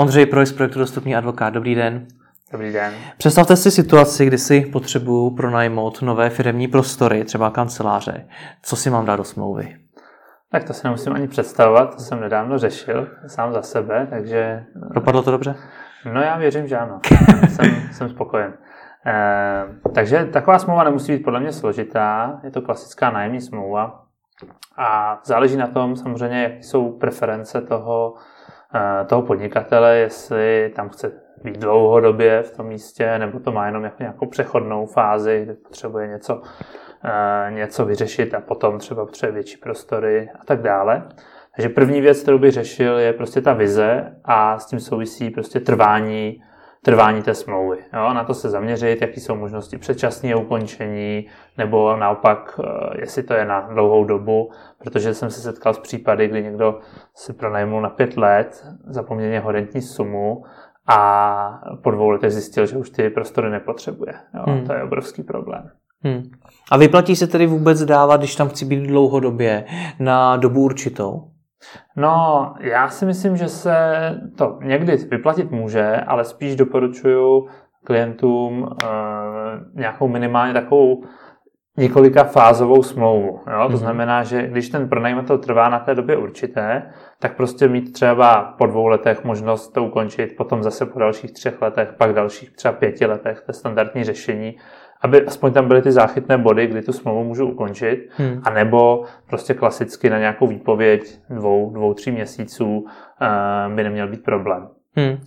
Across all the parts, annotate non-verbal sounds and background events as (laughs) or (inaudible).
Ondřej Projs z projektu Dostupný advokát. Dobrý den. Dobrý den. Představte si situaci, kdy si potřebuju pronajmout nové firmní prostory, třeba kanceláře. Co si mám dát do smlouvy? Tak to si nemusím ani představovat, to jsem nedávno řešil sám za sebe, takže... Dopadlo to dobře? No já věřím, že ano. (laughs) jsem, jsem spokojen. Eh, takže taková smlouva nemusí být podle mě složitá, je to klasická nájemní smlouva a záleží na tom samozřejmě, jaké jsou preference toho, eh, toho podnikatele, jestli tam chce být dlouhodobě v tom místě, nebo to má jenom jako nějakou přechodnou fázi, kde potřebuje něco, eh, něco vyřešit a potom třeba potřebuje větší prostory a tak dále. Takže první věc, kterou bych řešil, je prostě ta vize a s tím souvisí prostě trvání trvání té smlouvy. Jo? Na to se zaměřit, jaký jsou možnosti předčasného ukončení, nebo naopak, eh, jestli to je na dlouhou dobu, protože jsem se setkal s případy, kdy někdo si pronajmul na pět let za poměrně horentní sumu a po dvou letech zjistil, že už ty prostory nepotřebuje. Jo? Hmm. To je obrovský problém. Hmm. A vyplatí se tedy vůbec dávat, když tam chci být dlouhodobě, na dobu určitou? No, já si myslím, že se to někdy vyplatit může, ale spíš doporučuju klientům uh, nějakou minimálně takovou několika fázovou smlouvu. Jo? To mm znamená, že když ten pronajímatel trvá na té době určité, tak prostě mít třeba po dvou letech možnost to ukončit, potom zase po dalších třech letech, pak dalších třeba pěti letech, to je standardní řešení aby aspoň tam byly ty záchytné body, kdy tu smlouvu můžu ukončit, hmm. a nebo prostě klasicky na nějakou výpověď dvou, dvou, tří měsíců uh, by neměl být problém. Hmm.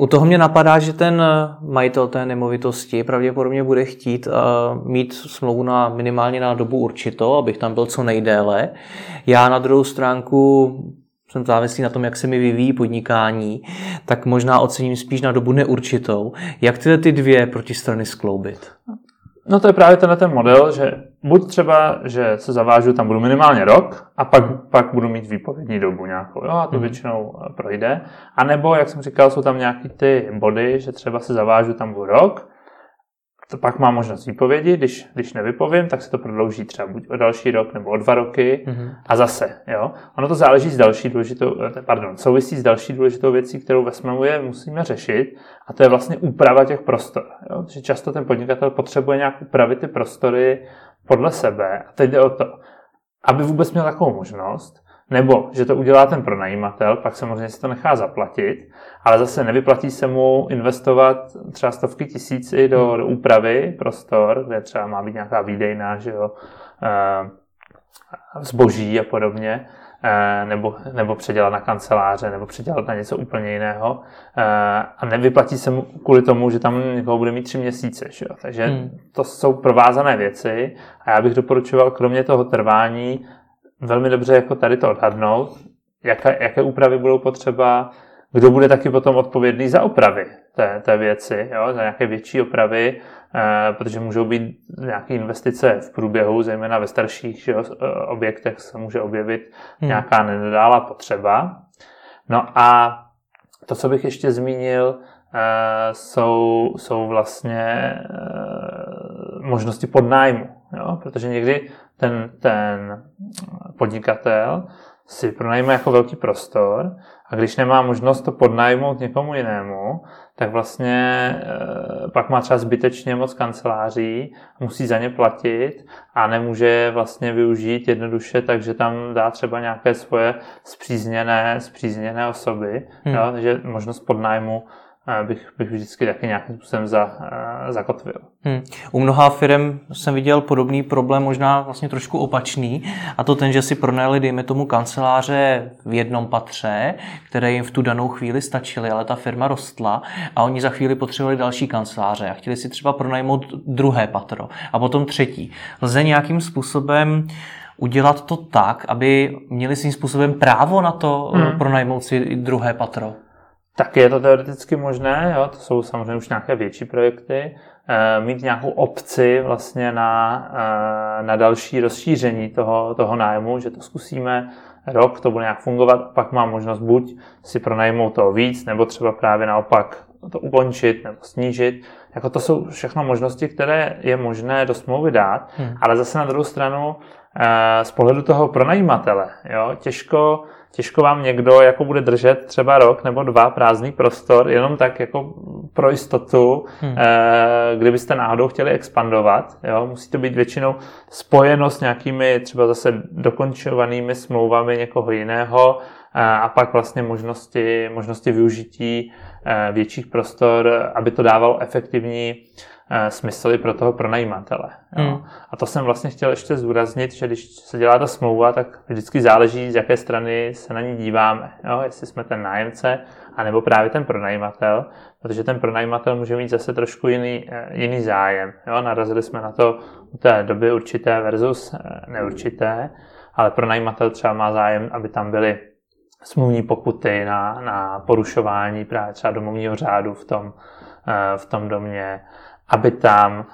U toho mě napadá, že ten majitel té nemovitosti pravděpodobně bude chtít uh, mít smlouvu na minimálně na dobu určitou, abych tam byl co nejdéle. Já na druhou stránku jsem závislý na tom, jak se mi vyvíjí podnikání, tak možná ocením spíš na dobu neurčitou. Jak tyhle ty dvě protistrany skloubit? No to je právě tenhle ten model, že buď třeba, že se zavážu, tam budu minimálně rok a pak, pak budu mít výpovědní dobu nějakou, jo, a to mm. většinou eh, projde. A nebo, jak jsem říkal, jsou tam nějaký ty body, že třeba se zavážu, tam budu rok to pak má možnost výpovědi, když, když nevypovím, tak se to prodlouží třeba buď o další rok nebo o dva roky mm-hmm. a zase, jo. Ono to záleží s další důležitou, eh, pardon, souvisí s další důležitou věcí, kterou ve smlouvě musíme řešit a to je vlastně úprava těch prostor, jo. Protože často ten podnikatel potřebuje nějak upravit ty prostory podle sebe a teď jde o to, aby vůbec měl takovou možnost, nebo že to udělá ten pronajímatel, pak samozřejmě si to nechá zaplatit, ale zase nevyplatí se mu investovat třeba stovky tisíci do, do úpravy prostor, kde třeba má být nějaká výdejná, že jo, eh, zboží a podobně, eh, nebo, nebo předělat na kanceláře, nebo předělat na něco úplně jiného. Eh, a nevyplatí se mu kvůli tomu, že tam někoho bude mít tři měsíce. Že jo? Takže hmm. to jsou provázané věci a já bych doporučoval kromě toho trvání velmi dobře jako tady to odhadnout, jaké, jaké úpravy budou potřeba, kdo bude taky potom odpovědný za opravy té, té věci, jo, za nějaké větší opravy, eh, protože můžou být nějaké investice v průběhu, zejména ve starších že jo, eh, objektech se může objevit hmm. nějaká nedála potřeba. No a to, co bych ještě zmínil, eh, jsou, jsou vlastně eh, možnosti podnájmu, jo? protože někdy ten, ten podnikatel si pronajme jako velký prostor a když nemá možnost to podnajmout někomu jinému, tak vlastně e, pak má třeba zbytečně moc kanceláří, musí za ně platit a nemůže vlastně využít jednoduše, takže tam dá třeba nějaké svoje zpřízněné, zpřízněné osoby, hmm. jo, takže možnost podnájmu bych, bych vždycky taky nějakým způsobem za, zakotvil. Hmm. U mnoha firm jsem viděl podobný problém, možná vlastně trošku opačný, a to ten, že si pronajali, dejme tomu, kanceláře v jednom patře, které jim v tu danou chvíli stačily, ale ta firma rostla a oni za chvíli potřebovali další kanceláře a chtěli si třeba pronajmout druhé patro a potom třetí. Lze nějakým způsobem udělat to tak, aby měli svým způsobem právo na to hmm. pronajmout si druhé patro? Tak je to teoreticky možné, jo? to jsou samozřejmě už nějaké větší projekty, e, mít nějakou opci vlastně na, e, na další rozšíření toho, toho nájmu, že to zkusíme, rok to bude nějak fungovat, pak mám možnost buď si pronajmout toho víc, nebo třeba právě naopak to ukončit nebo snížit. Jako to jsou všechno možnosti, které je možné do smlouvy dát, hmm. ale zase na druhou stranu z pohledu toho pronajímatele, jo, těžko, těžko vám někdo jako bude držet třeba rok nebo dva prázdný prostor, jenom tak jako pro jistotu, hmm. kdybyste náhodou chtěli expandovat. Jo? Musí to být většinou spojeno s nějakými třeba zase dokončovanými smlouvami někoho jiného a pak vlastně možnosti, možnosti využití větších prostor, aby to dávalo efektivní Eh, smysl i pro toho pronajímatele. Hmm. A to jsem vlastně chtěl ještě zdůraznit, že když se dělá ta smlouva, tak vždycky záleží, z jaké strany se na ní díváme. Jo? Jestli jsme ten nájemce, anebo právě ten pronajímatel, protože ten pronajímatel může mít zase trošku jiný, eh, jiný zájem. Jo? Narazili jsme na to u té doby určité versus eh, neurčité, ale pronajímatel třeba má zájem, aby tam byly smluvní pokuty na, na porušování právě třeba domovního řádu v tom, v tom domě, aby tam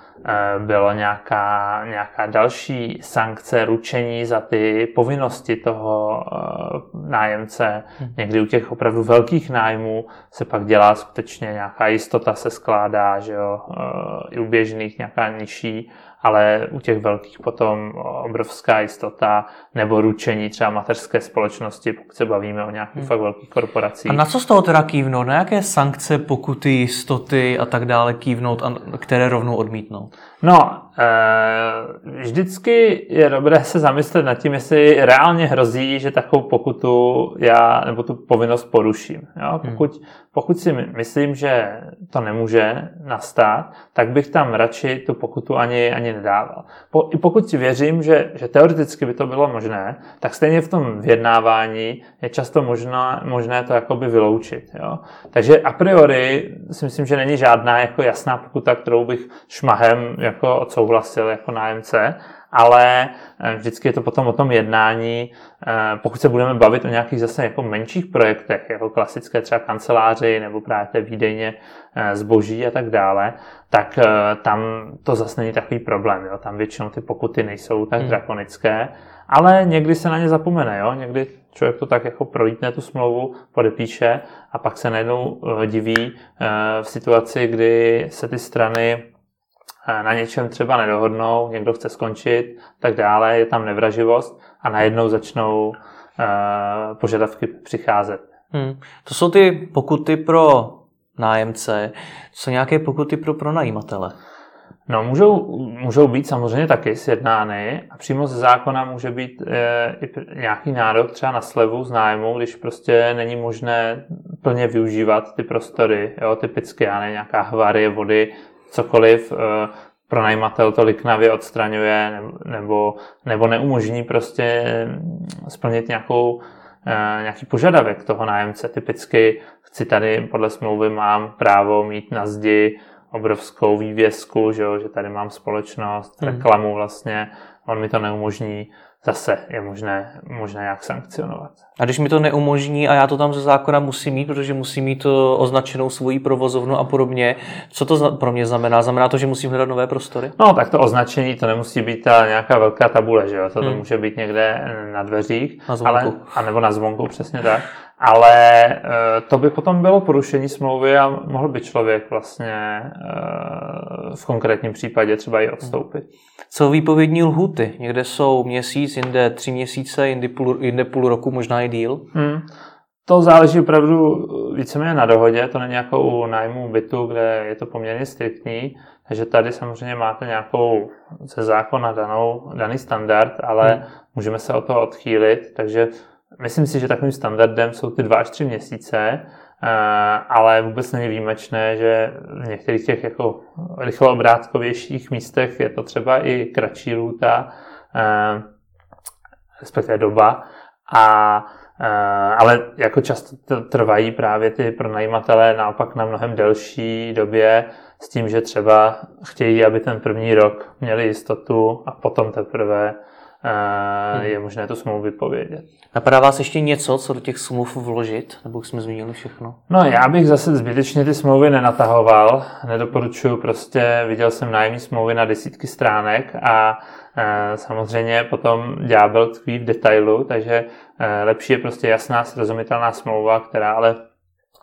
byla nějaká, nějaká další sankce, ručení za ty povinnosti toho eh, nájemce. Hmm. Někdy u těch opravdu velkých nájmů se pak dělá skutečně nějaká jistota se skládá, že jo, eh, i u běžných nějaká nižší ale u těch velkých potom obrovská jistota nebo ručení třeba mateřské společnosti, pokud se bavíme o nějakých hmm. fakt velkých korporacích. A na co z toho teda kývnout? Na jaké sankce, pokuty, jistoty a tak dále kývnout, a které rovnou odmítnout? No, e, vždycky je dobré se zamyslet nad tím, jestli reálně hrozí, že takovou pokutu já nebo tu povinnost poruším. Jo? Hmm. Pokud, pokud si myslím, že to nemůže nastat, tak bych tam radši tu pokutu ani, ani nedával. Po, I pokud si věřím, že, že teoreticky by to bylo možné, tak stejně v tom vyjednávání je často možná, možné to jakoby vyloučit. Jo? Takže a priori si myslím, že není žádná jako jasná pokuta, kterou bych šmahem jako odsouhlasil jako nájemce, ale eh, vždycky je to potom o tom jednání, eh, pokud se budeme bavit o nějakých zase jako menších projektech, jako klasické třeba kanceláři nebo právě té výdejně eh, zboží a tak dále, tak tam to zase není takový problém. Jo? Tam většinou ty pokuty nejsou tak hmm. drakonické, ale někdy se na ně zapomene. Jo? Někdy člověk to tak jako prolítne tu smlouvu, podepíše a pak se najednou diví v situaci, kdy se ty strany na něčem třeba nedohodnou, někdo chce skončit, tak dále, je tam nevraživost a najednou začnou uh, požadavky přicházet. Hmm. To jsou ty pokuty pro nájemce, jsou nějaké pokuty pro pronajímatele? No, můžou, můžou být samozřejmě taky sjednány a přímo ze zákona může být e, i nějaký nárok třeba na slevu z nájmu, když prostě není možné plně využívat ty prostory, jo, typicky, já ne, nějaká havárie vody, cokoliv eh, pronajímatel to liknavě odstraňuje nebo, nebo neumožní prostě mm, splnit nějakou, eh, nějaký požadavek toho nájemce. Typicky chci tady podle smlouvy mám právo mít na zdi obrovskou vývězku, že, jo, že tady mám společnost, hmm. reklamu vlastně, on mi to neumožní, zase je možné, možné jak sankcionovat. A když mi to neumožní a já to tam ze zákona musím mít, protože musím mít označenou svoji provozovnu a podobně, co to pro mě znamená? Znamená to, že musím hledat nové prostory? No, tak to označení, to nemusí být ta nějaká velká tabule, že jo? To, hmm. to může být někde na dveřích. Na zvonku. Ale, a nebo na zvonku, přesně tak. Ale e, to by potom bylo porušení smlouvy a mohl by člověk vlastně e, v konkrétním případě třeba i odstoupit. Co výpovědní lhuty? Někde jsou měsíc, jinde tři měsíce, jinde půl, jinde půl roku, možná i díl? Hmm. To záleží opravdu víceméně na dohodě, to není jako u nájmu bytu, kde je to poměrně striktní, takže tady samozřejmě máte nějakou ze zákona danou, daný standard, ale hmm. můžeme se o to odchýlit, takže myslím si, že takovým standardem jsou ty dva až tři měsíce, eh, ale vůbec není výjimečné, že v některých těch jako rychloobrátkovějších místech je to třeba i kratší lůta, eh, respektive doba. A, eh, ale jako často trvají právě ty pronajímatelé naopak na mnohem delší době s tím, že třeba chtějí, aby ten první rok měli jistotu a potom teprve. Je možné tu smlouvu vypovědět. Napadá vás ještě něco, co do těch smluv vložit, nebo jsme zmínili všechno? No já bych zase zbytečně ty smlouvy nenatahoval, nedoporučuju prostě, viděl jsem nájemní smlouvy na desítky stránek a e, samozřejmě potom ďábel tkví v detailu, takže e, lepší je prostě jasná, srozumitelná smlouva, která ale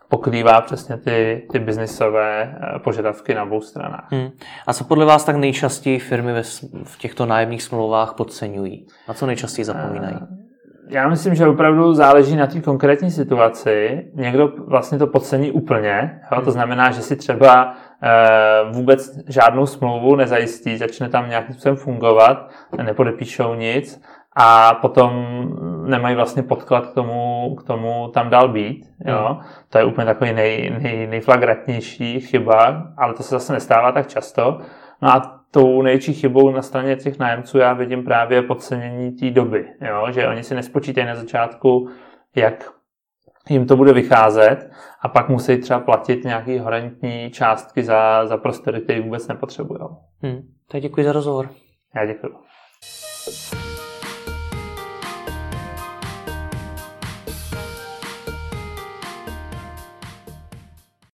pokrývá přesně ty, ty biznisové eh, požadavky na obou stranách. Hmm. A co podle vás tak nejčastěji firmy ve, v těchto nájemních smlouvách podceňují? Na co nejčastěji zapomínají? Eh, já myslím, že opravdu záleží na té konkrétní situaci. Někdo vlastně to podcení úplně. Jo? To hmm. znamená, že si třeba e, vůbec žádnou smlouvu nezajistí, začne tam nějakým způsobem fungovat, nepodepíšou nic a potom nemají vlastně podklad k tomu, k tomu tam dál být. Jo? Mm. To je úplně takový nej, nej, nejflagrantnější chyba, ale to se zase nestává tak často. No a tou největší chybou na straně těch nájemců já vidím právě podcenění té doby. Jo? Že oni si nespočítají na začátku, jak jim to bude vycházet a pak musí třeba platit nějaké horentní částky za, za prostory, které vůbec nepotřebují. Hmm. Tak děkuji za rozhovor. Já děkuji.